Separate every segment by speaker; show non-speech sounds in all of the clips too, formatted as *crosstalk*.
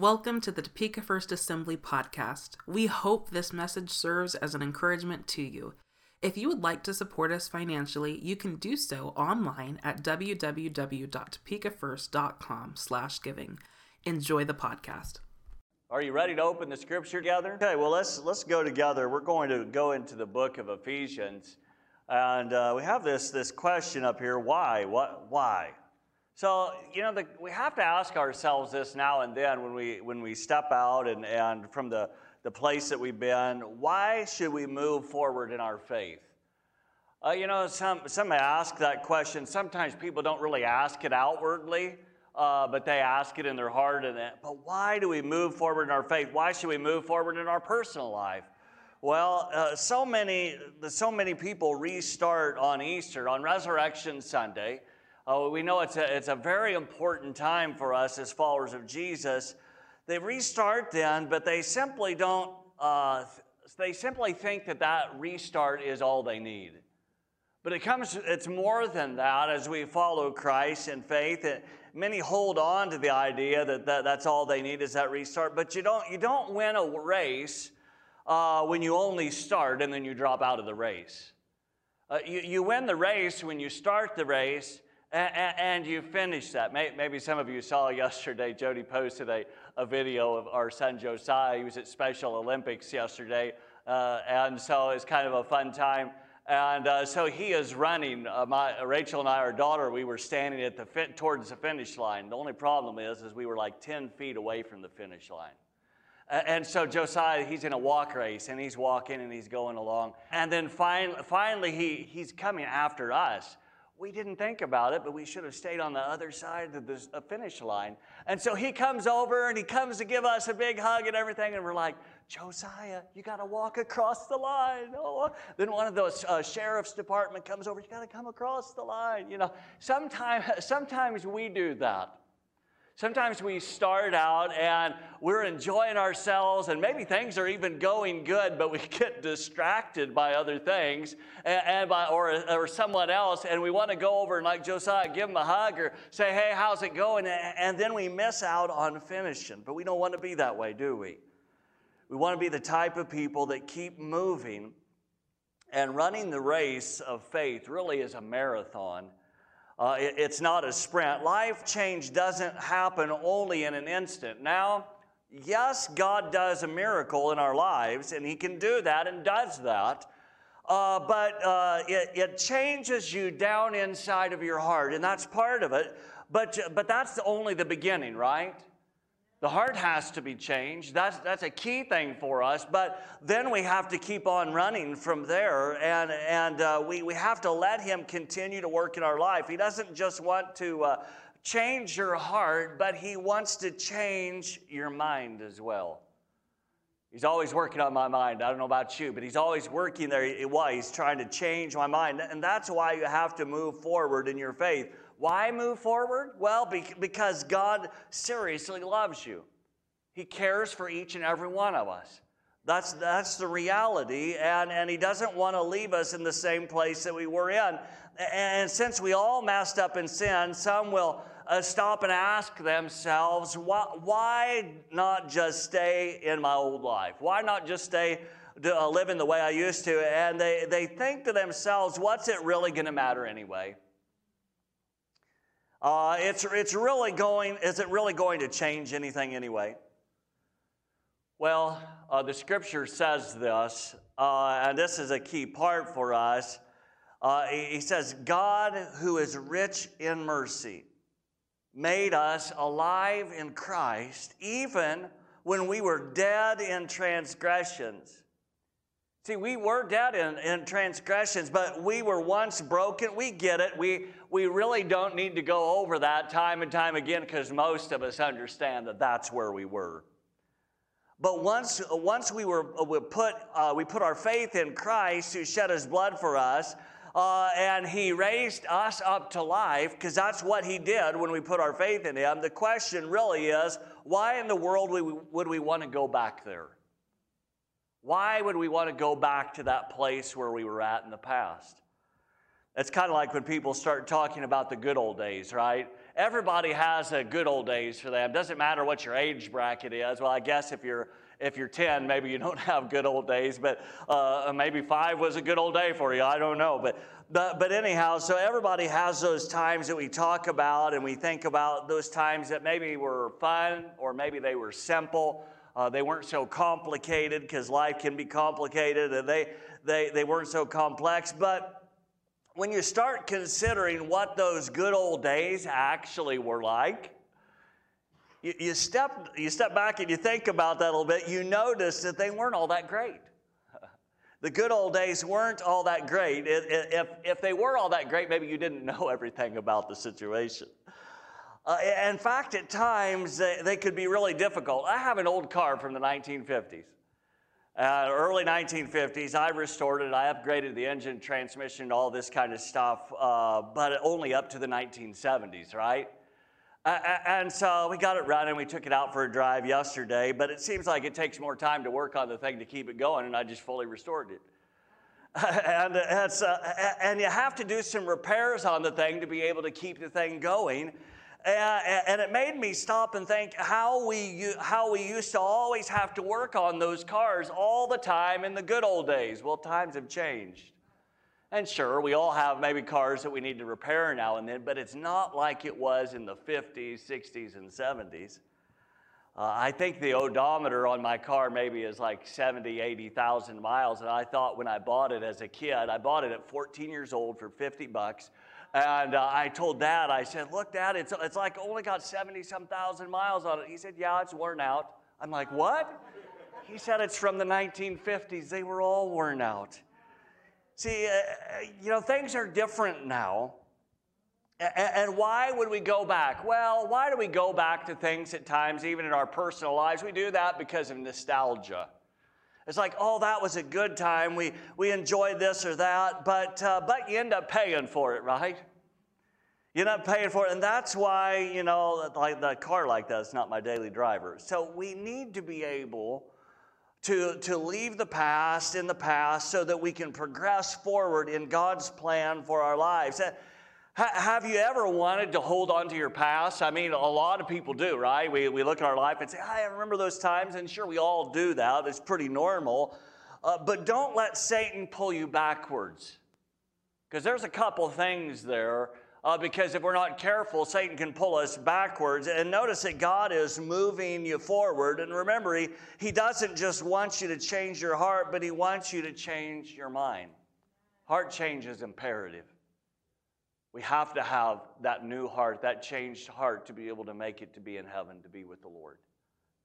Speaker 1: Welcome to the Topeka First Assembly podcast. We hope this message serves as an encouragement to you. If you would like to support us financially, you can do so online at www.topekafirst.com slash giving. Enjoy the podcast.
Speaker 2: Are you ready to open the scripture together? Okay, well let's let's go together. We're going to go into the book of Ephesians, and uh, we have this this question up here: Why? What? Why? So, you know, the, we have to ask ourselves this now and then when we, when we step out and, and from the, the place that we've been, why should we move forward in our faith? Uh, you know, some, some ask that question. Sometimes people don't really ask it outwardly, uh, but they ask it in their heart. And but why do we move forward in our faith? Why should we move forward in our personal life? Well, uh, so many so many people restart on Easter, on Resurrection Sunday, uh, we know it's a, it's a very important time for us as followers of Jesus. They restart then, but they simply don't, uh, they simply think that that restart is all they need. But it comes, it's more than that as we follow Christ in faith. And many hold on to the idea that, that that's all they need is that restart. But you don't, you don't win a race uh, when you only start and then you drop out of the race. Uh, you, you win the race when you start the race and, you finish that. Maybe some of you saw yesterday, Jody posted a, a video of our son Josiah. He was at Special Olympics yesterday, uh, and so it's kind of a fun time. And uh, so he is running. Uh, my, Rachel and I, our daughter, we were standing at the fit, towards the finish line. The only problem is, is we were like 10 feet away from the finish line. And so Josiah, he's in a walk race and he's walking and he's going along. And then fin- finally, he, he's coming after us we didn't think about it, but we should have stayed on the other side of the finish line. And so he comes over and he comes to give us a big hug and everything. And we're like, Josiah, you got to walk across the line. Oh. Then one of those uh, sheriff's department comes over, you got to come across the line. You know, sometimes, sometimes we do that. Sometimes we start out and we're enjoying ourselves, and maybe things are even going good, but we *laughs* get distracted by other things and, and by, or, or someone else, and we want to go over and, like Josiah, give them a hug or say, Hey, how's it going? And then we miss out on finishing. But we don't want to be that way, do we? We want to be the type of people that keep moving and running the race of faith really is a marathon uh, it, it's not a sprint. Life change doesn't happen only in an instant. Now, yes, God does a miracle in our lives, and He can do that and does that. Uh, but uh, it, it, changes you down inside of your heart, and that's part of it. But, but that's only the beginning, right? The heart has to be changed. That's, that's a key thing for us. But then we have to keep on running from there, and, and uh, we, we have to let Him continue to work in our life. He doesn't just want to uh, change your heart, but He wants to change your mind as well. He's always working on my mind. I don't know about you, but he's always working there. Why? He's trying to change my mind. And that's why you have to move forward in your faith. Why move forward? Well, because God seriously loves you. He cares for each and every one of us. That's, that's the reality, and, and He doesn't want to leave us in the same place that we were in. And since we all messed up in sin, some will uh, stop and ask themselves, why, why not just stay in my old life? Why not just stay uh, living the way I used to? And they, they think to themselves, what's it really going to matter anyway? Uh, it's, it's really going, is it really going to change anything anyway? Well, uh, the scripture says this, uh, and this is a key part for us. Uh, he says, God, who is rich in mercy, made us alive in Christ, even when we were dead in transgressions. See, we were dead in, in transgressions, but we were once broken. We get it. We, we really don't need to go over that time and time again because most of us understand that that's where we were. But once, once we were we put, uh, we put our faith in Christ who shed his blood for us, uh, and he raised us up to life because that's what he did when we put our faith in him. The question really is why in the world would we, would we want to go back there? Why would we want to go back to that place where we were at in the past? It's kind of like when people start talking about the good old days, right? everybody has a good old days for them. Doesn't matter what your age bracket is. Well, I guess if you're if you're 10, maybe you don't *laughs* have good old days, but uh, maybe five was a good old day for you. I don't know. But, but, but anyhow, so everybody has those times that we talk about, and we think about those times that maybe were fun or maybe they were simple. Uh, they weren't so complicated because life can be complicated, and they, they, they weren't so complex. But when you start considering what those good old days actually were like, you, you, step, you step back and you think about that a little bit, you notice that they weren't all that great. The good old days weren't all that great. If, if they were all that great, maybe you didn't know *laughs* everything about the situation. Uh, in fact, at times they, they, could be really difficult. I have an old car from the 1950s. Uh, early 1950s, I restored it. I upgraded the engine, transmission, all this kind of stuff, uh, but only up to the 1970s, right? And so we got it running. We took it out for a drive yesterday, but it seems like it takes more time to work on the thing to keep it going, and I just fully restored it. *laughs* and, uh, and you have to do some repairs on the thing to be able to keep the thing going. And it made me stop and think how we, how we used to always have to work on those cars all the time in the good old days. Well, times have changed. And sure, we all have maybe cars that we need to repair now and then, but it's not like it was in the 50s, 60s, and 70s. Uh, I think the odometer on my car maybe is like 70, 80,000 miles. And I thought when I bought it as a kid, I bought it at 14 years old for 50 bucks. And uh, I told dad, I said, Look, dad, it's, it's like only got 70 some thousand miles on it. He said, Yeah, it's worn out. I'm like, What? He said, It's from the 1950s. They were all worn out. See, uh, you know, things are different now. And why would we go back? Well, why do we go back to things at times, even in our personal lives? We do that because of nostalgia. It's like, oh, that was a good time. We, we enjoyed this or that, but, uh, but you end up paying for it, right? You end up paying for it. And that's why, you know, like the car like that is not my daily driver. So we need to be able to, to leave the past in the past so that we can progress forward in God's plan for our lives. Have you ever wanted to hold on to your past? I mean, a lot of people do, right? We, we look at our life and say, I remember those times, and sure, we all do that. It's pretty normal. Uh, but don't let Satan pull you backwards. Because there's a couple things there uh, because if we're not careful, Satan can pull us backwards. And notice that God is moving you forward. And remember, he, he doesn't just want you to change your heart, but He wants you to change your mind. Heart change is imperative. We have to have that new heart, that changed heart, to be able to make it to be in heaven, to be with the Lord.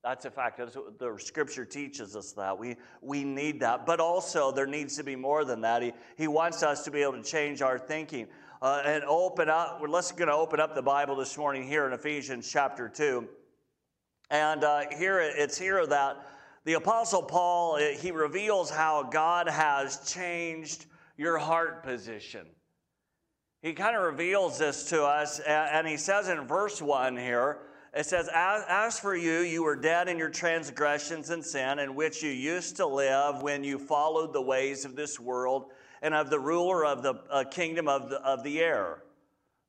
Speaker 2: That's a fact. That's what the scripture teaches us that. We, we need that. But also, there needs to be more than that. He, he wants us to be able to change our thinking uh, and open up. We're let's going to open up the Bible this morning here in Ephesians chapter 2. And uh, here it's here that the Apostle Paul, uh, he reveals how God has changed your heart position. He kind of reveals this to us, and he says in verse 1 here, it says, as, for you, you were dead in your transgressions and sin, in which you used to live when you followed the ways of this world and of the ruler of the uh, kingdom of the, of the air,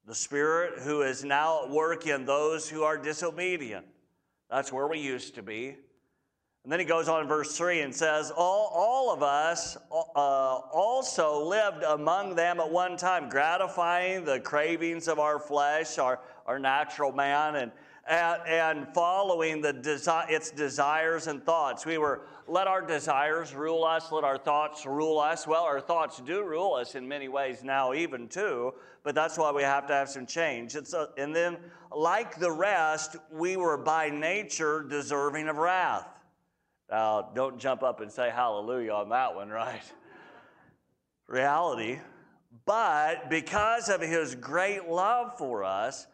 Speaker 2: the Spirit who is now at work in those who are disobedient. That's where we used to be. And then he goes on in verse 3 and says, All, all of us uh, also lived among them at one time, gratifying the cravings of our flesh, our, our natural man, and, and, following the desi- its desires and thoughts. We were let our desires rule us, let our thoughts rule us. Well, our thoughts do rule us in many ways now, even too, but that's why we have to have some change. It's a, and then, like the rest, we were by nature deserving of wrath. Now, don't jump up and say hallelujah on that one, right? Reality. But because of his great love for us,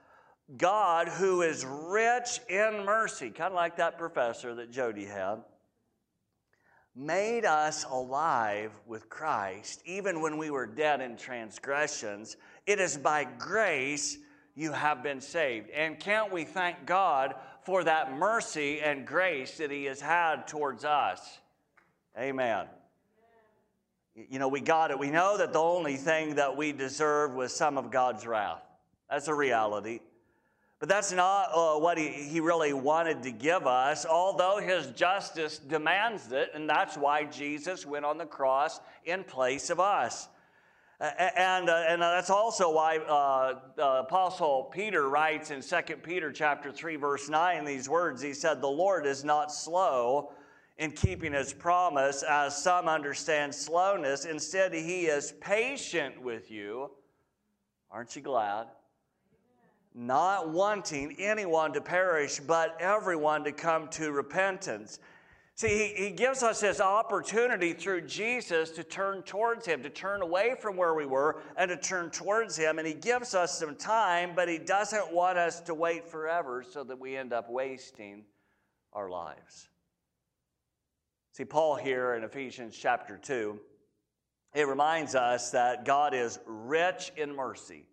Speaker 2: God, who is rich in mercy, kind of like that professor that Jody had, made us alive with Christ, even when we were dead in transgressions. It is by grace you have been saved. And can't we thank God for that mercy and grace that He has had towards us? Amen. You know, we got it. We know that the only thing that we deserved was some of God's wrath. That's a reality. But that's not uh, what he, he really wanted to give us, although his justice demands it, and that's why Jesus went on the cross in place of us. And, uh, and that's also why uh, the Apostle Peter writes in 2 Peter chapter 3, verse 9, these words. He said, The Lord is not slow in keeping his promise, as some understand slowness. Instead, he is patient with you. Aren't you glad? Not wanting anyone to perish, but everyone to come to repentance. See, he, he gives us this opportunity through Jesus to turn towards Him, to turn away from where we were and to turn towards Him. And He gives us some time, but He doesn't want us to wait forever so that we end up wasting our lives. See, Paul here in Ephesians chapter 2, it reminds us that God is rich in mercy.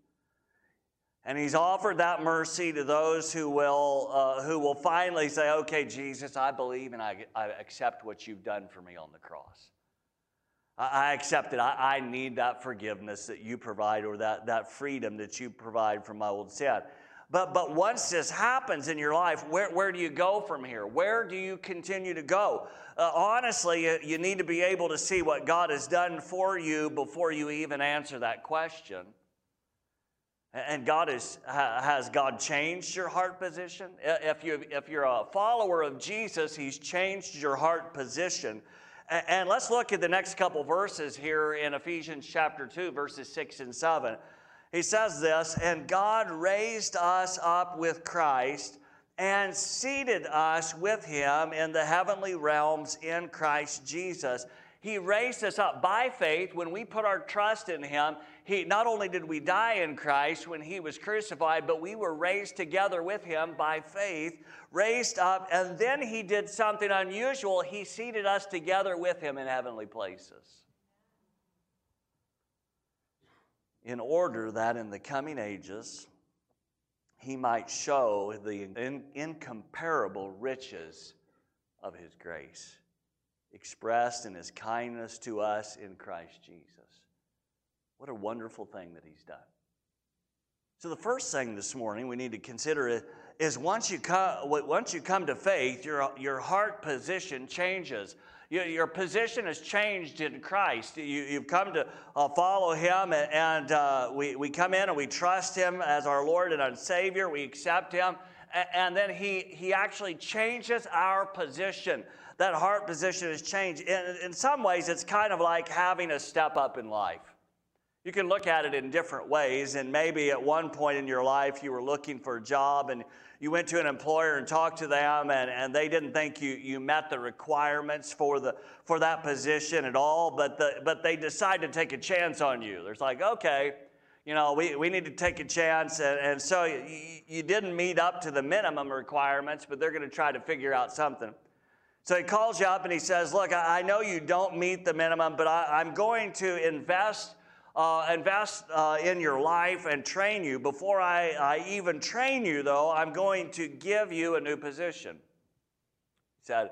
Speaker 2: And he's offered that mercy to those who will, uh, who will finally say, okay, Jesus, I believe and I, I accept what you've done for me on the cross. I, I accept it. I, I need that forgiveness that you provide or that, that freedom that you provide from my old sin. But, but once this happens in your life, where, where do you go from here? Where do you continue to go? Uh, honestly, you, you need to be able to see what God has done for you before you even answer that question. And God is, has God changed your heart position? If, you, if you're a follower of Jesus, He's changed your heart position. And let's look at the next couple verses here in Ephesians chapter 2, verses 6 and 7. He says this, and God raised us up with Christ and seated us with Him in the heavenly realms in Christ Jesus. He raised us up by faith when we put our trust in Him he, not only did we die in Christ when he was crucified, but we were raised together with him by faith, raised up, and then he did something unusual. He seated us together with him in heavenly places. In order that in the coming ages, he might show the in, incomparable riches of his grace expressed in his kindness to us in Christ Jesus. What a wonderful thing that he's done. So, the first thing this morning we need to consider is once you come, once you come to faith, your, your heart position changes. Your, your position has changed in Christ. You, have come to uh, follow Him, and, and uh, we, we come in and we trust Him as our Lord and our Savior. We accept Him, and, and then he, he actually changes our position. That heart position has changed. In, in some ways, it's kind of like having a step up in life. You can look at it in different ways, and maybe at one point in your life you were looking for a job and you went to an employer and talked to them, and, and they didn't think you, you met the requirements for, the, for that position at all, but, the, but they decided to take a chance on you. There's like, okay, you know, we, we need to take a chance. And, and so you, you didn't meet up to the minimum requirements, but they're going to try to figure out something. So he calls you up and he says, Look, I, know you don't meet the minimum, but I, I'm going to invest uh, invest uh, in your life and train you. Before I, I even train you, though, I'm going to give you a new position. He said,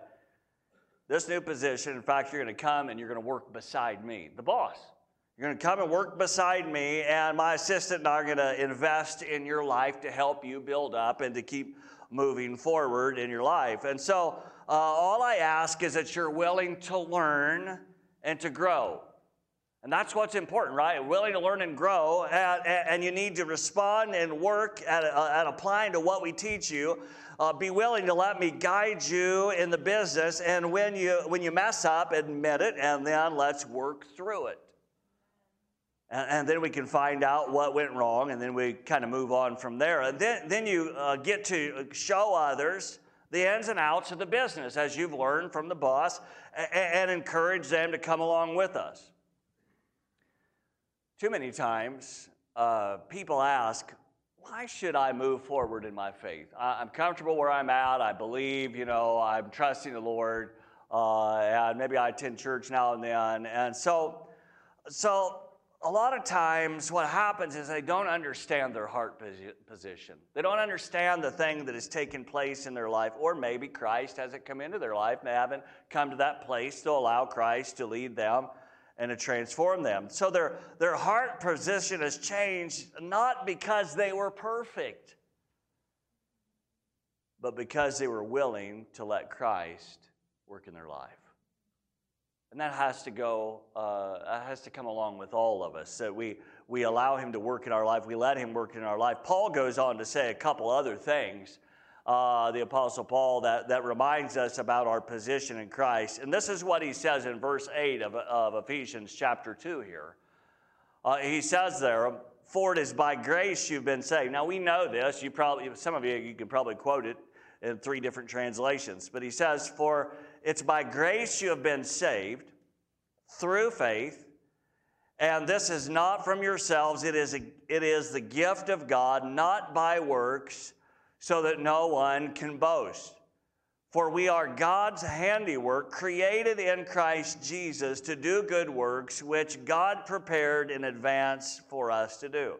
Speaker 2: This new position, in fact, you're going to come and you're going to work beside me, the boss. You're going to come and work beside me, and my assistant and I are going to invest in your life to help you build up and to keep moving forward in your life. And so, uh, all I ask is that you're willing to learn and to grow. And that's what's important, right? Willing to learn and grow, and, and you need to respond and work at, at applying to what we teach you. Uh, be willing to let me guide you in the business, and when you when you mess up, admit it, and then let's work through it. And, and then we can find out what went wrong, and then we kind of move on from there. And then then you uh, get to show others the ins and outs of the business as you've learned from the boss, and, and encourage them to come along with us. Too many times, uh, people ask, why should I move forward in my faith? I, am comfortable where I'm at. I believe, you know, I'm trusting the Lord. Uh, and maybe I attend church now and then. And so, so a lot of times what happens is they don't understand their heart position. They don't understand the thing that has taken place in their life, or maybe Christ hasn't come into their life. They haven't come to that place to allow Christ to lead them and to transform them. So their, their heart position has changed not because they were perfect, but because they were willing to let Christ work in their life. And that has to go, uh, has to come along with all of us. That we, we allow Him to work in our life, we let Him work in our life. Paul goes on to say a couple other things, uh, the Apostle Paul, that, that reminds us about our position in Christ. And this is what he says in verse 8 of, of Ephesians chapter 2 here. Uh, he says there, For it is by grace you've been saved. Now we know this. You probably, some of you, you can probably quote it in three different translations. But he says, For it's by grace you have been saved through faith. And this is not from yourselves, it is, a, it is the gift of God, not by works, so that no one can boast. For we are God's handiwork, created in Christ Jesus to do good works, which God prepared in advance for us to do.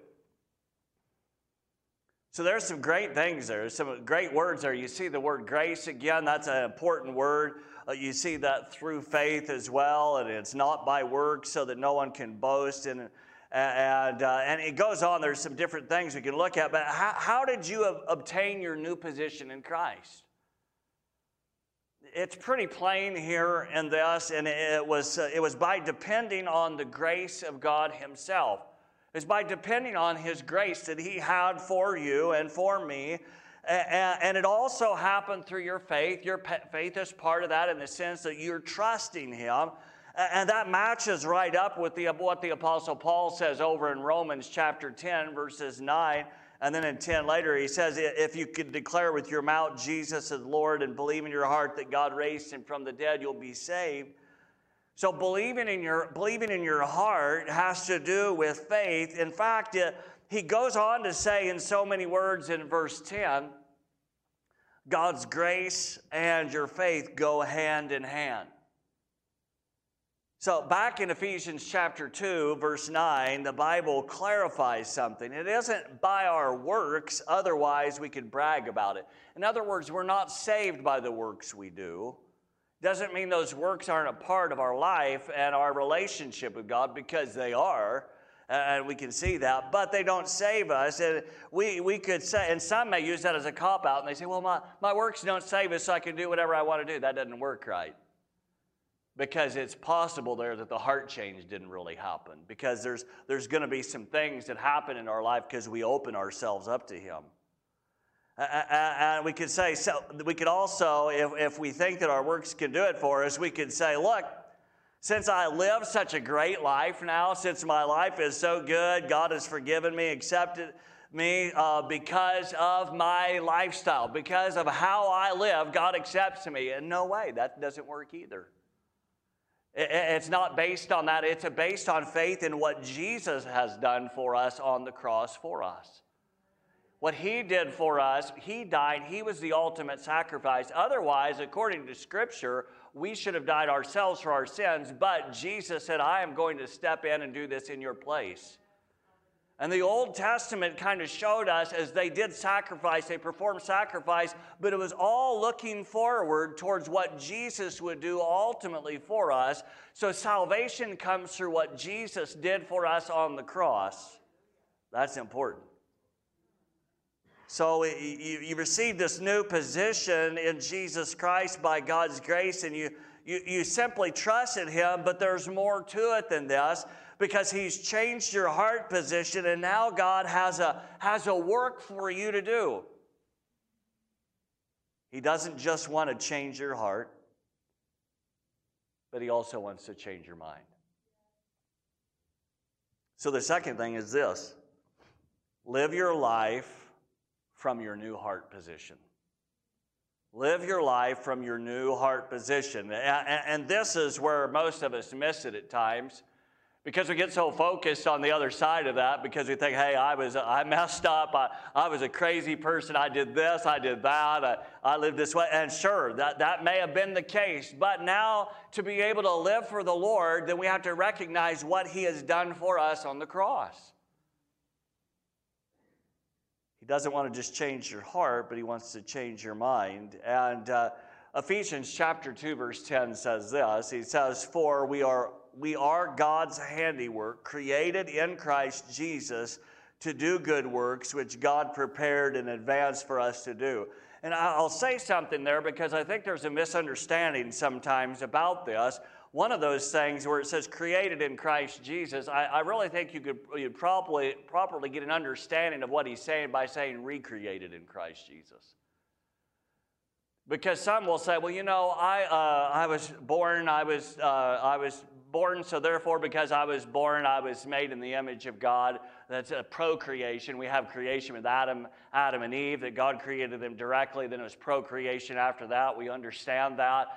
Speaker 2: So there's some great things there, some great words there. You see the word grace again, that's an important word. Uh, you see that through faith as well, and it's not by works so that no one can boast. And, and, uh, and it goes on, there's some different things we can look at, but how, how did you obtain your new position in Christ? It's pretty plain here in this, and it was, uh, it was by depending on the grace of God Himself It's by depending on His grace that He had for you and for me. And it also happened through your faith. Your faith is part of that in the sense that you're trusting Him. And that matches right up with the, what the Apostle Paul says over in Romans chapter 10, verses 9. And then in 10 later, he says, If you could declare with your mouth Jesus is Lord and believe in your heart that God raised him from the dead, you'll be saved. So believing in your believing in your heart has to do with faith. In fact, it, he goes on to say in so many words in verse 10, God's grace and your faith go hand in hand. So, back in Ephesians chapter 2, verse 9, the Bible clarifies something. It isn't by our works, otherwise, we could brag about it. In other words, we're not saved by the works we do. Doesn't mean those works aren't a part of our life and our relationship with God because they are. And we can see that, but they don't save us. And we, we could say, and some may use that as a cop out, and they say, well, my, my works don't save us, so I can do whatever I want to do. That doesn't work right. Because it's possible there that the heart change didn't really happen. Because there's, there's going to be some things that happen in our life because we open ourselves up to Him. And we could say, so we could also, if, if we think that our works can do it for us, we could say, look, since I live such a great life now, since my life is so good, God has forgiven me, accepted me uh, because of my lifestyle, because of how I live, God accepts me. And no way, that doesn't work either. It's not based on that, it's based on faith in what Jesus has done for us on the cross for us. What he did for us, he died, he was the ultimate sacrifice. Otherwise, according to Scripture, we should have died ourselves for our sins, but Jesus said, I am going to step in and do this in your place. And the Old Testament kind of showed us as they did sacrifice, they performed sacrifice, but it was all looking forward towards what Jesus would do ultimately for us. So salvation comes through what Jesus did for us on the cross. That's important. So you, you receive this new position in Jesus Christ by God's grace, and you, you, you simply trust in Him, but there's more to it than this because He's changed your heart position, and now God has a, has a work for you to do. He doesn't just want to change your heart, but He also wants to change your mind. So the second thing is this live your life from your new heart position. Live your life from your new heart position. And this is where most of us miss it at times because we get so focused on the other side of that because we think, hey, I was I messed up. I, I was a crazy person. I did this. I did that. I, I lived this way. And sure, that, that may have been the case. But now to be able to live for the Lord, then we have to recognize what He has done for us on the cross he doesn't want to just change your heart, but he wants to change your mind. And uh, Ephesians chapter 2, verse 10 says this He says, For we are, we are God's handiwork, created in Christ Jesus to do good works, which God prepared in advance for us to do. And I'll say something there because I think there's a misunderstanding sometimes about this. One of those things where it says created in Christ Jesus, I, I really think you could you'd probably properly get an understanding of what he's saying by saying recreated in Christ Jesus. Because some will say, well, you know, I, uh, I was born, I was, uh, I was born, so therefore, because I was born, I was made in the image of God. That's a procreation. We have creation with Adam, Adam and Eve, that God created them directly. Then it was procreation after that. We understand that.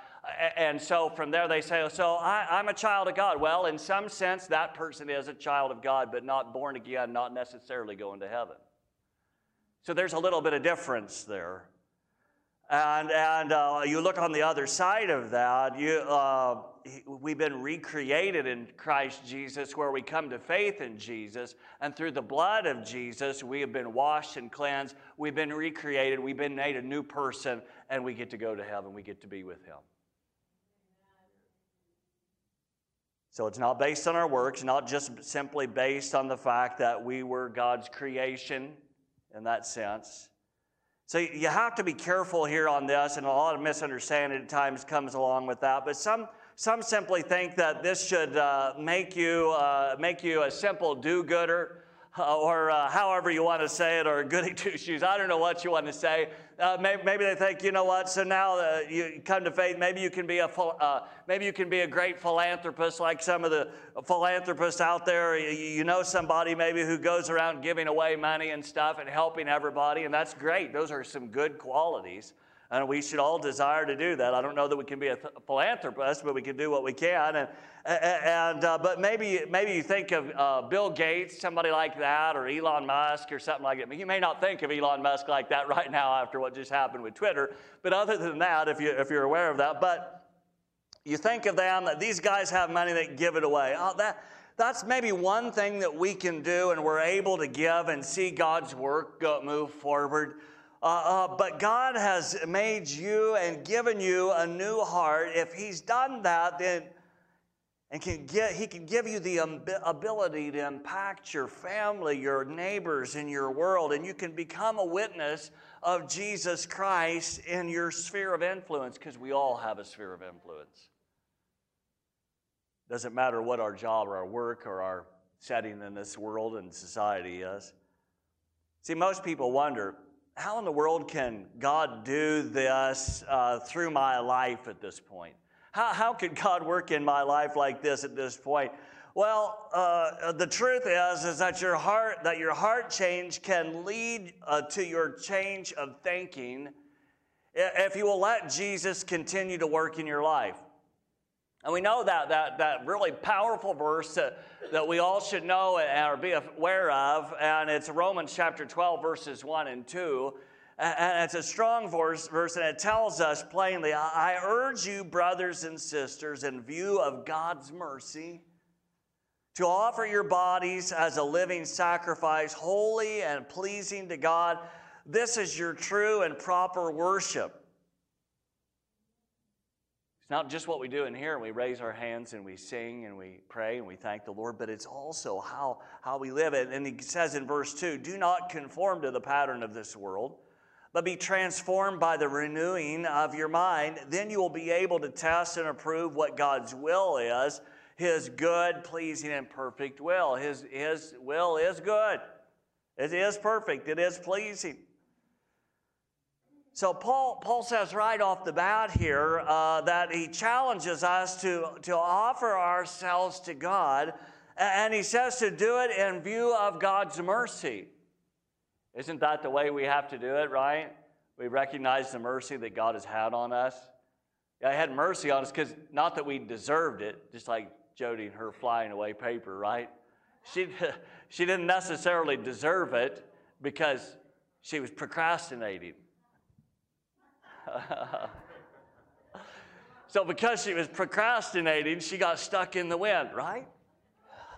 Speaker 2: And so from there they say, so I, am a child of God. Well, in some sense, that person is a child of God, but not born again, not necessarily going to heaven. So there's a little bit of difference there. And, and uh, you look on the other side of that, you, uh, we've been recreated in Christ Jesus, where we come to faith in Jesus. And through the blood of Jesus, we have been washed and cleansed. We've been recreated. We've been made a new person, and we get to go to heaven. We get to be with Him. So it's not based on our works, not just simply based on the fact that we were God's creation in that sense. So you have to be careful here on this, and a lot of misunderstanding at times comes along with that. But some some simply think that this should uh, make you uh, make you a simple do-gooder uh, or uh, however you want to say it, or a goody two shoes. I don't know what you want to say. Uh, maybe, maybe, they think, you know what? So now uh, you come to faith. Maybe you can be a uh, maybe you can be a great philanthropist, like some of the philanthropists out there. You, you know somebody maybe who goes around giving away money and stuff and helping everybody, and that's great. Those are some good qualities. And we should all desire to do that. I don't know that we can be a philanthropist, but we can do what we can. And, and uh, but maybe maybe you think of uh, Bill Gates, somebody like that, or Elon Musk, or something like that. You may not think of Elon Musk like that right now after what just happened with Twitter. But other than that, if you if you're aware of that, but you think of them that these guys have money, they give it away. Oh, that that's maybe one thing that we can do, and we're able to give and see God's work go, move forward. Uh, uh, but God has made you and given you a new heart. If He's done that, then and can get, He can give you the ability to impact your family, your neighbors, in your world, and you can become a witness of Jesus Christ in your sphere of influence, because we all have a sphere of influence. Doesn't matter what our job or our work or our setting in this world and society is. See, most people wonder how in the world can God do this uh, through my life at this point? How, how could God work in my life like this at this point? Well, uh, the truth is, is that your heart, that your heart change can lead uh, to your change of thinking if you will let Jesus continue to work in your life. And we know that, that, that really powerful verse that, that we all should know or be aware of, and it's Romans chapter 12, verses 1 and 2. And it's a strong verse, verse, and it tells us plainly I urge you, brothers and sisters, in view of God's mercy, to offer your bodies as a living sacrifice, holy and pleasing to God. This is your true and proper worship not just what we do in here and we raise our hands and we sing and we pray and we thank the Lord, but it's also how, how we live it. And he says in verse 2 Do not conform to the pattern of this world, but be transformed by the renewing of your mind. Then you will be able to test and approve what God's will is his good, pleasing, and perfect will. His, his will is good, it is perfect, it is pleasing. So Paul, Paul says right off the bat here uh, that he challenges us to, to offer ourselves to God, and he says to do it in view of God's mercy. Isn't that the way we have to do it, right? We recognize the mercy that God has had on us. God had mercy on us because not that we deserved it, just like Jody and her flying away paper, right? She, *laughs* she didn't necessarily deserve it because she was procrastinating. *laughs* so, because she was procrastinating, she got stuck in the wind, right?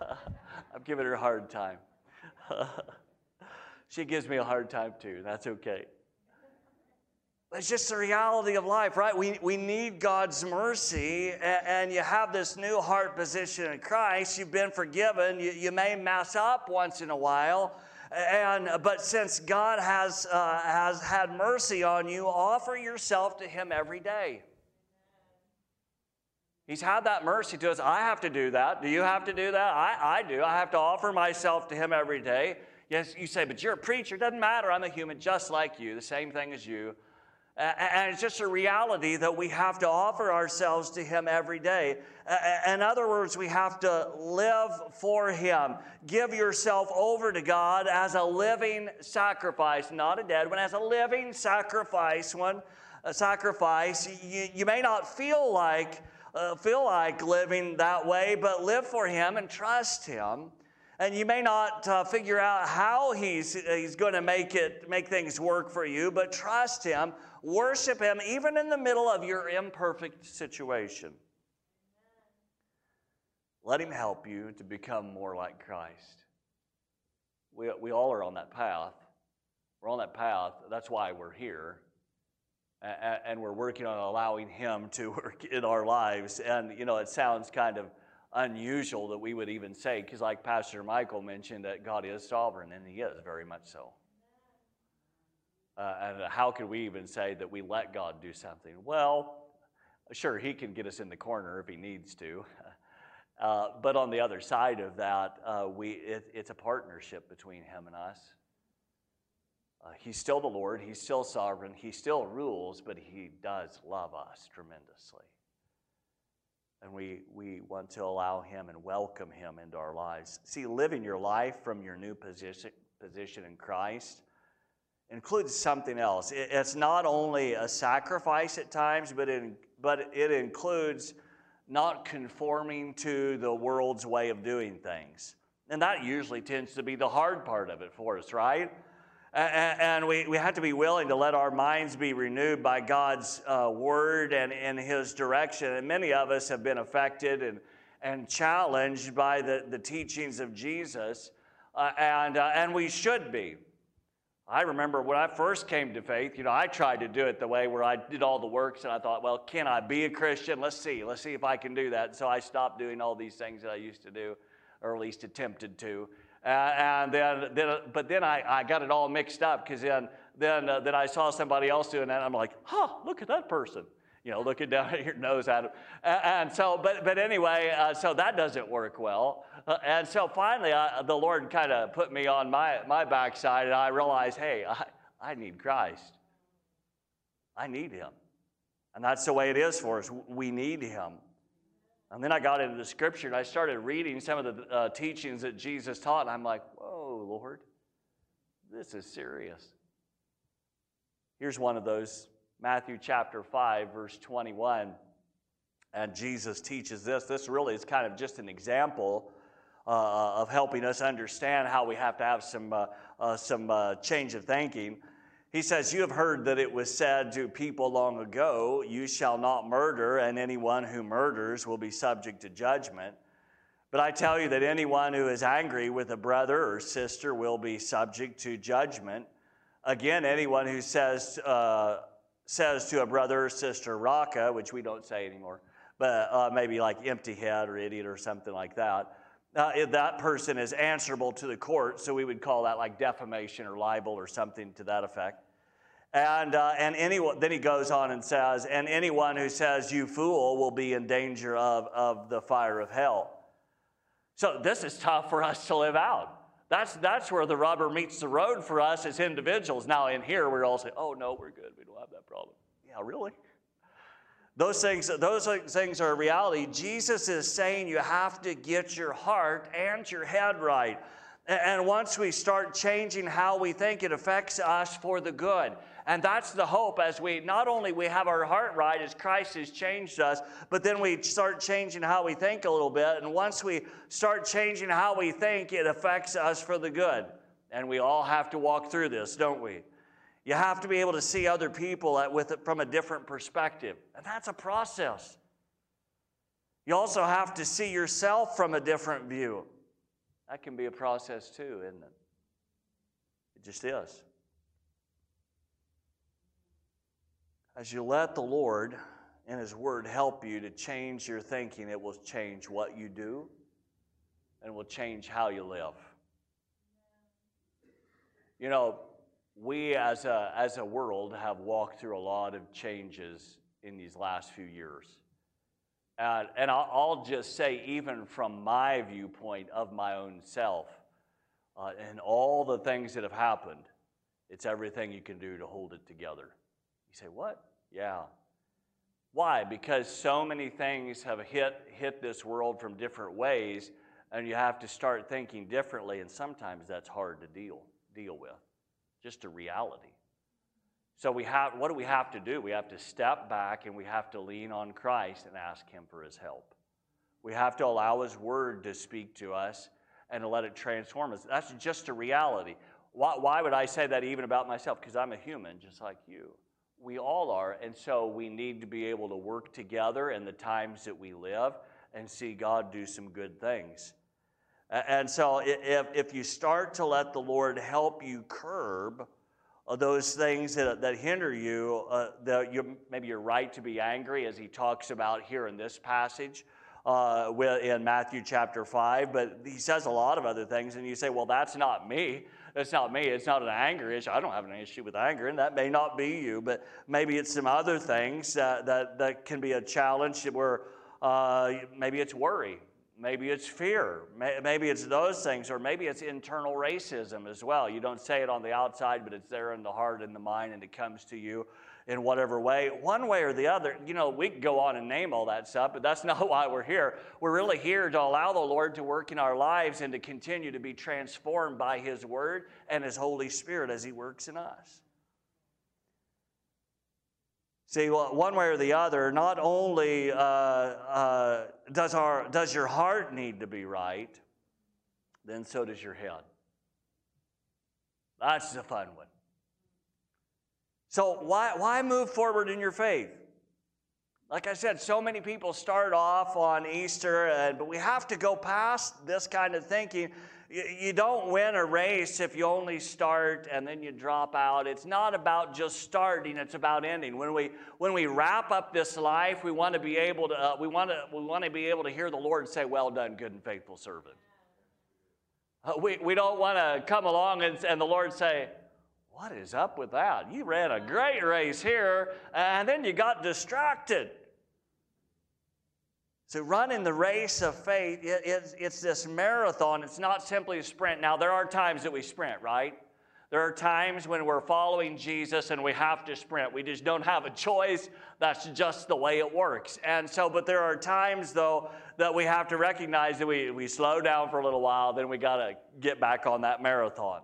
Speaker 2: *laughs* I'm giving her a hard time. *laughs* she gives me a hard time too. That's okay. It's just the reality of life, right? We, we need God's mercy, and, and you have this new heart position in Christ. You've been forgiven. You, you may mess up once in a while, And but since God has uh, has had mercy on you, offer yourself to Him every day. He's had that mercy to us. I have to do that. Do you have to do that? I, I do. I have to offer myself to Him every day. Yes, you say, but you're a preacher. Doesn't matter. I'm a human just like you, the same thing as you. And it's just a reality that we have to offer ourselves to Him every day. In other words, we have to live for Him. Give yourself over to God as a living sacrifice, not a dead one, as a living sacrifice. One a sacrifice. You, you may not feel like uh, feel like living that way, but live for Him and trust Him. And you may not uh, figure out how He's He's going to make it make things work for you, but trust Him Worship Him even in the middle of your imperfect situation. Let Him help you to become more like Christ. We, we all are on that path. We're on that path. That's why we're here. And, and we're working on allowing Him to *laughs* work in our lives. And, you know, it sounds kind of unusual that we would even say, because, like Pastor Michael mentioned, that God is sovereign, and He is very much so. Uh, and how could we even say that we let God do something? Well, sure, He can get us in the corner if He needs to. *laughs* Uh, but on the other side of that, uh, we, it, it's a partnership between Him and us. Uh, he's still the Lord, He's still sovereign, He still rules, but He does love us tremendously. And we, we want to allow Him and welcome Him into our lives. See, living your life from your new position, position in Christ includes something else. It's not only a sacrifice at times, but it, but it includes not conforming to the world's way of doing things. And that usually tends to be the hard part of it for us, right? And we, we have to be willing to let our minds be renewed by God's uh, word and in His direction. And many of us have been affected and, and challenged by the, the teachings of Jesus, uh, and, uh, and we should be. I remember when I first came to faith, you know, I tried to do it the way where I did all the works and I thought, well, can I be a Christian? Let's see. Let's see if I can do that. And so I stopped doing all these things that I used to do, or at least attempted to. Uh, and then, then, but then I, I got it all mixed up because then, then, uh, then I saw somebody else doing that. And I'm like, huh, look at that person you know, looking down *laughs* at your nose at him. And so, but, but anyway, uh, so that doesn't work well. Uh, and so finally, uh, the Lord kind of put me on my, my backside, and I realized, hey, I, I need Christ. I need Him. And that's the way it is for us. We need Him. And then I got into the scripture and I started reading some of the uh, teachings that Jesus taught, and I'm like, whoa, Lord, this is serious. Here's one of those Matthew chapter 5, verse 21. And Jesus teaches this. This really is kind of just an example uh, of helping us understand how we have to have some, uh, uh, some uh, change of thinking. He says, You have heard that it was said to people long ago, You shall not murder, and anyone who murders will be subject to judgment. But I tell you that anyone who is angry with a brother or sister will be subject to judgment. Again, anyone who says, uh, says to a brother or sister, Raca, which we don't say anymore, but uh, maybe like empty head or idiot or something like that, uh, that person is answerable to the court. So we would call that like defamation or libel or something to that effect. And, uh, and anyone, then he goes on and says, and anyone who says, you fool, will be in danger of, of the fire of hell. So this is tough for us to live out. That's, that's where the rubber meets the road for us as individuals. Now, in here, we're all saying, oh, no, we're good. We don't have that problem. Yeah, really? Those things, those things are a reality. Jesus is saying you have to get your heart and your head right. And once we start changing how we think, it affects us for the good. And that's the hope as we not only we have our heart right as Christ has changed us, but then we start changing how we think a little bit. And once we start changing how we think, it affects us for the good. And we all have to walk through this, don't we? You have to be able to see other people with it from a different perspective. And that's a process. You also have to see yourself from a different view. That can be a process too, isn't it? It just is. As you let the Lord and His Word help you to change your thinking, it will change what you do and will change how you live. You know, we as a, as a world have walked through a lot of changes in these last few years. And, and I'll, I'll just say, even from my viewpoint of my own self, uh, and all the things that have happened, it's everything you can do to hold it together. You say, What? Yeah. Why? Because so many things have hit, hit this world from different ways, and you have to start thinking differently, and sometimes that's hard to deal, deal with. Just a reality. So we have what do we have to do? We have to step back and we have to lean on Christ and ask him for his help. We have to allow his word to speak to us and to let it transform us. That's just a reality. Why, why would I say that even about myself? Because I'm a human just like you. We all are, and so we need to be able to work together in the times that we live and see God do some good things. And so, if, if you start to let the Lord help you curb those things that, that hinder you, uh, that you, maybe you're right to be angry, as he talks about here in this passage uh, in Matthew chapter 5, but he says a lot of other things, and you say, well, that's not me. That's not me. It's not an anger issue. I don't have an issue with anger, and that may not be you, but maybe it's some other things that, that, that can be a challenge where uh, maybe it's worry. Maybe it's fear. Maybe it's those things, or maybe it's internal racism as well. You don't say it on the outside, but it's there in the heart and the mind, and it comes to you in whatever way, one way or the other. You know, we can go on and name all that stuff, but that's *laughs* not why we're here. We're really here to allow the Lord to work in our lives and to continue to be transformed by His Word and His Holy Spirit as He works in us. See, one way or the other, not only uh, uh, does, our, does your heart need to be right, then so does your head. That's the fun one. So, why, why move forward in your faith? Like I said, so many people start off on Easter, but we have to go past this kind of thinking. You, you don't win a race if you only start and then you drop out. It's not about just starting, it's about ending. When we, when we wrap up this life, we want to be able to, uh, we want to, we want to be able to hear the Lord say, Well done, good and faithful servant. Uh, we, we don't want to come along and, and the Lord say, what is up with that? You ran a great race here, and then you got distracted. So, running the race of faith, it, it's, it's this marathon. It's not simply a sprint. Now, there are times that we sprint, right? There are times when we're following Jesus and we have to sprint. We just don't have a choice. That's just the way it works. And so, but there are times, though, that we have to recognize that we, we slow down for a little while, then we got to get back on that marathon.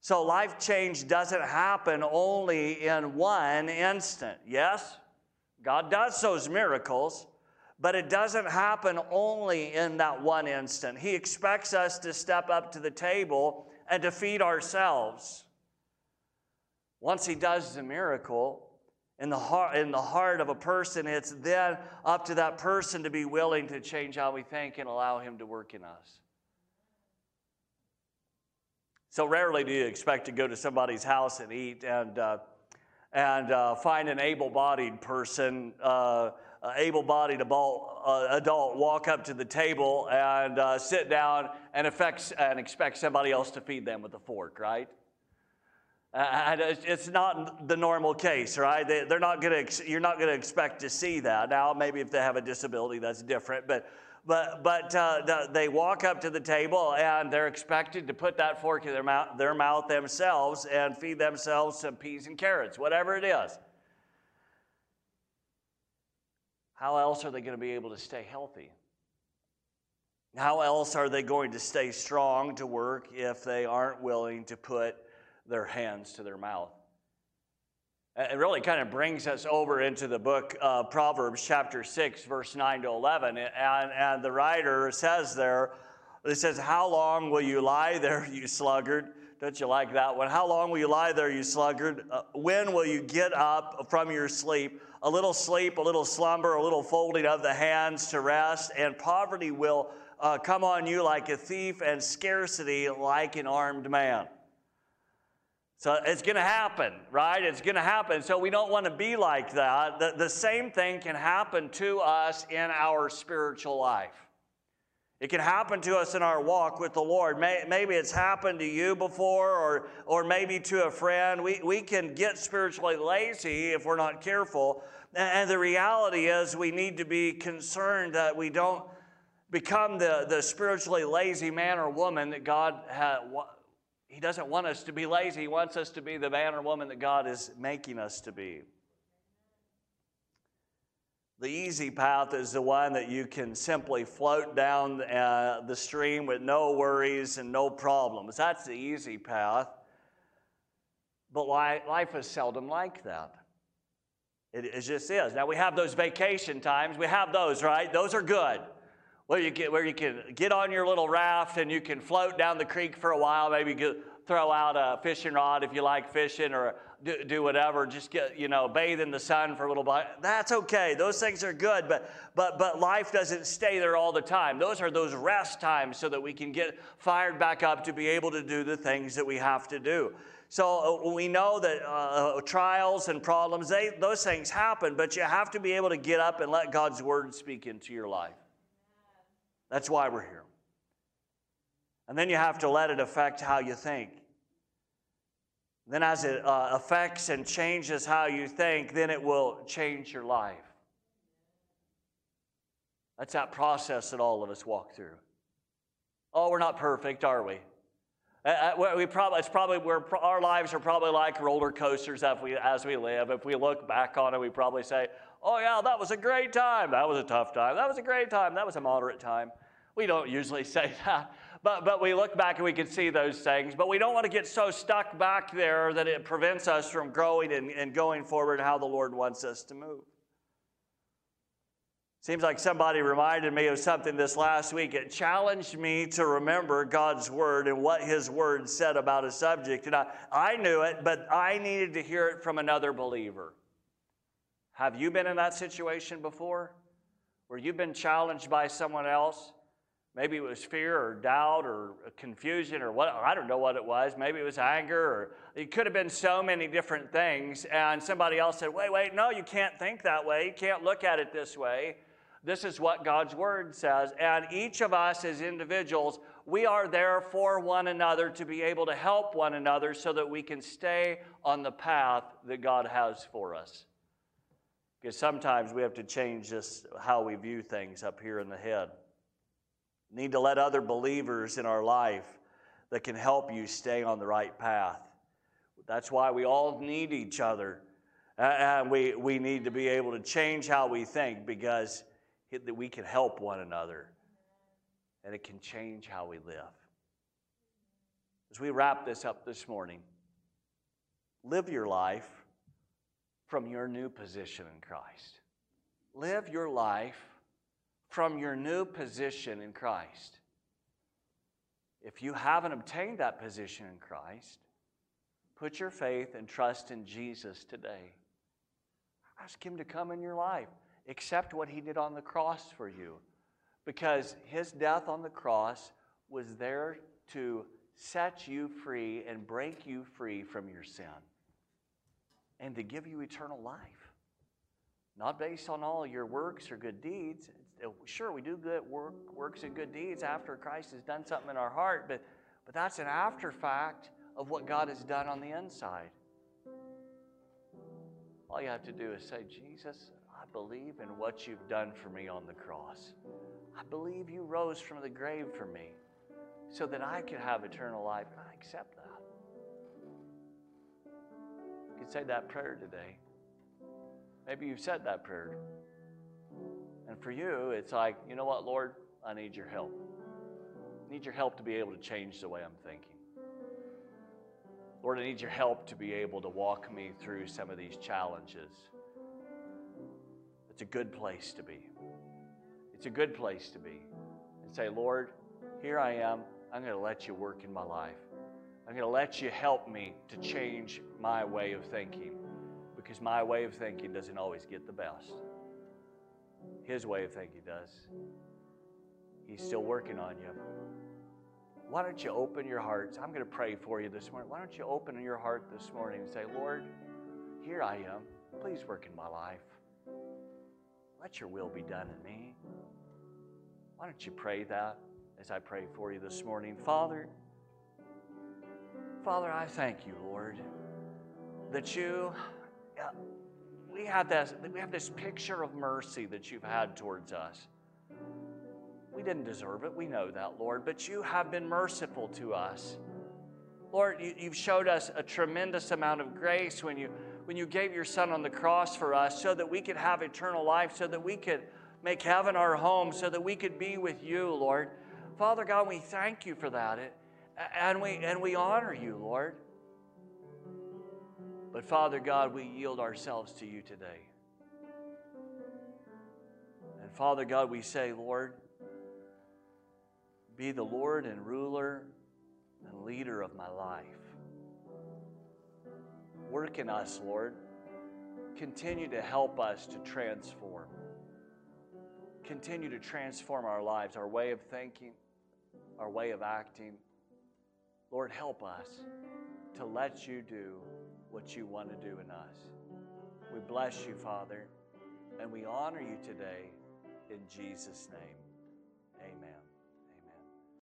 Speaker 2: So life change doesn't happen only in one instant. Yes, God does those miracles, but it doesn't happen only in that one instant. He expects us to step up to the table and to feed ourselves. Once He does the miracle, in the, heart, in the heart of a person, it's then up to that person to be willing to change how we think and allow Him to work in us. So rarely do you expect to go to somebody's house and eat and, uh, and uh, find an able bodied person, uh, able bodied adult, uh, adult, walk up to the table and uh, sit down and, affects, and expect somebody else to feed them with a fork, right? And it's not the normal case, right? They, are not to. You're not going to expect to see that. Now, maybe if they have a disability, that's different. But but, but uh, they walk up to the table and they're expected to put that fork in their mouth, their mouth themselves and feed themselves some peas and carrots, whatever it is. How else are they going to be able to stay healthy? How else are they going to stay strong to work if they aren't willing to put their hands to their mouth? It really kind of brings us over into the book uh, Proverbs, chapter 6, verse 9 to 11. And, and the writer says there, it says, How long will you lie there, you sluggard? Don't you like that one? How long will you lie there, you sluggard? Uh, when will you get up from your sleep? A little sleep, a little slumber, a little folding of the hands to rest, and poverty will uh, come on you like a thief, and scarcity like an armed man. So it's going to happen, right? It's going to happen. So we don't want to be like that. The, the same thing can happen to us in our spiritual life. It can happen to us in our walk with the Lord. Maybe it's happened to you before, or, or maybe to a friend. We, we can get spiritually lazy if we're not careful. And the reality is, we need to be concerned that we don't become the, the spiritually lazy man or woman that God had. He doesn't want us to be lazy. He wants us to be the man or woman that God is making us to be. The easy path is the one that you can simply float down uh, the stream with no worries and no problems. That's the easy path. But life is seldom like that. It, it just is. Now, we have those vacation times. We have those, right? Those are good. Where you, get, where you can get on your little raft and you can float down the creek for a while, maybe throw out a fishing rod if you like fishing, or do, do whatever, just get, you know, bathe in the sun for a little bit. That's okay. Those things are good, but, but, but life doesn't stay there all the time. Those are those rest times so that we can get fired back up to be able to do the things that we have to do. So uh, we know that uh, uh, trials and problems, they, those things happen, but you have to be able to get up and let God's word speak into your life. That's why we're here. And then you have to let it affect how you think. Then, as it uh, affects and changes how you think, then it will change your life. That's that process that all of us walk through. Oh, we're not perfect, are we? Uh, uh we probably, it's probably we're, our lives are probably like roller coasters as we, as we live. If we look back on it, we probably say, oh, yeah, that was a great time. That was a tough time. That was a great time. That was a moderate time. We don't usually say *laughs* that. But, but we look back and we can see those things. But we don't want to get so stuck back there that it prevents us from growing and, and going forward how the Lord wants us to move. Seems like somebody reminded me of something this last week. It challenged me to remember God's word and what his word said about a subject. And I, I knew it, but I needed to hear it from another believer. Have you been in that situation before? Where you've been challenged by someone else? Maybe it was fear or doubt or uh, confusion or what, I don't know what it was. Maybe it was anger or it could have been so many different things. And somebody else said, wait, wait, no, you can't think that way. You can't look at it this way. This is what God's word says. And each of us as individuals, we are there for one another to be able to help one another so that we can stay on the path that God has for us. Because sometimes we have to change this, how we view things up here in the head need to let other believers in our life that can help you stay on the right path. That's why we all need each other. And we, we need to be able to change how we think because that we can help one another and it can change how we live. As we wrap this up this morning, live your life from your new position in Christ. Live your life from your new position in Christ. If you haven't obtained that position in Christ, put your faith and trust in Jesus today. Ask Him to come in your life. Accept what He did on the cross for you. Because His death on the cross was there to set you free and break you free from your sin and to give you eternal life. Not based on all your works or good deeds, Uh, sure, we do good work, works and good deeds after Christ has done something in our heart, but, but that's an after fact of what God has done on the inside. All you have to do is say, Jesus, I believe in what you've done for me on the cross. I believe you rose from the grave for me so that I could have eternal life. I accept that. You could say that prayer today. Maybe you've said that prayer. And for you, it's like, you know what, Lord? I need your help. I need your help to be able to change the way I'm thinking. Lord, I need your help to be able to walk me through some of these challenges. It's a good place to be. It's a good place to be. And say, Lord, here I am. I'm going to let you work in my life. I'm going to let you help me to change my way of thinking because my way of thinking doesn't always get the best. His way of thinking does. He's still working on you. Why don't you open your hearts? I'm going to pray for you this morning. Why don't you open your heart this morning and say, Lord, here I am. Please work in my life. Let your will be done in me. Why don't you pray that? as I pray for you this morning. Father, Father, I thank you, Lord, that you, uh, we have this, we have this picture of mercy that you've had towards us. We didn't deserve it, we know that, Lord, but you have been merciful to us. Lord, you, you've showed us a tremendous amount of grace when you, when you gave your Son on the cross for us so that we could have eternal life, so that we could make heaven our home, so that we could be with you, Lord. Father God, we thank you for that. It, and we, and we honor you, Lord. But Father God, we yield ourselves to you today. And Father God, we say, Lord, be the Lord and ruler and leader of my life. Work in us, Lord. Continue to help us to transform. Continue to transform our lives, our way of thinking, our way of acting. Lord, help us to let you do what you want to do in us. We bless you, Father, and we honor you today in Jesus' name.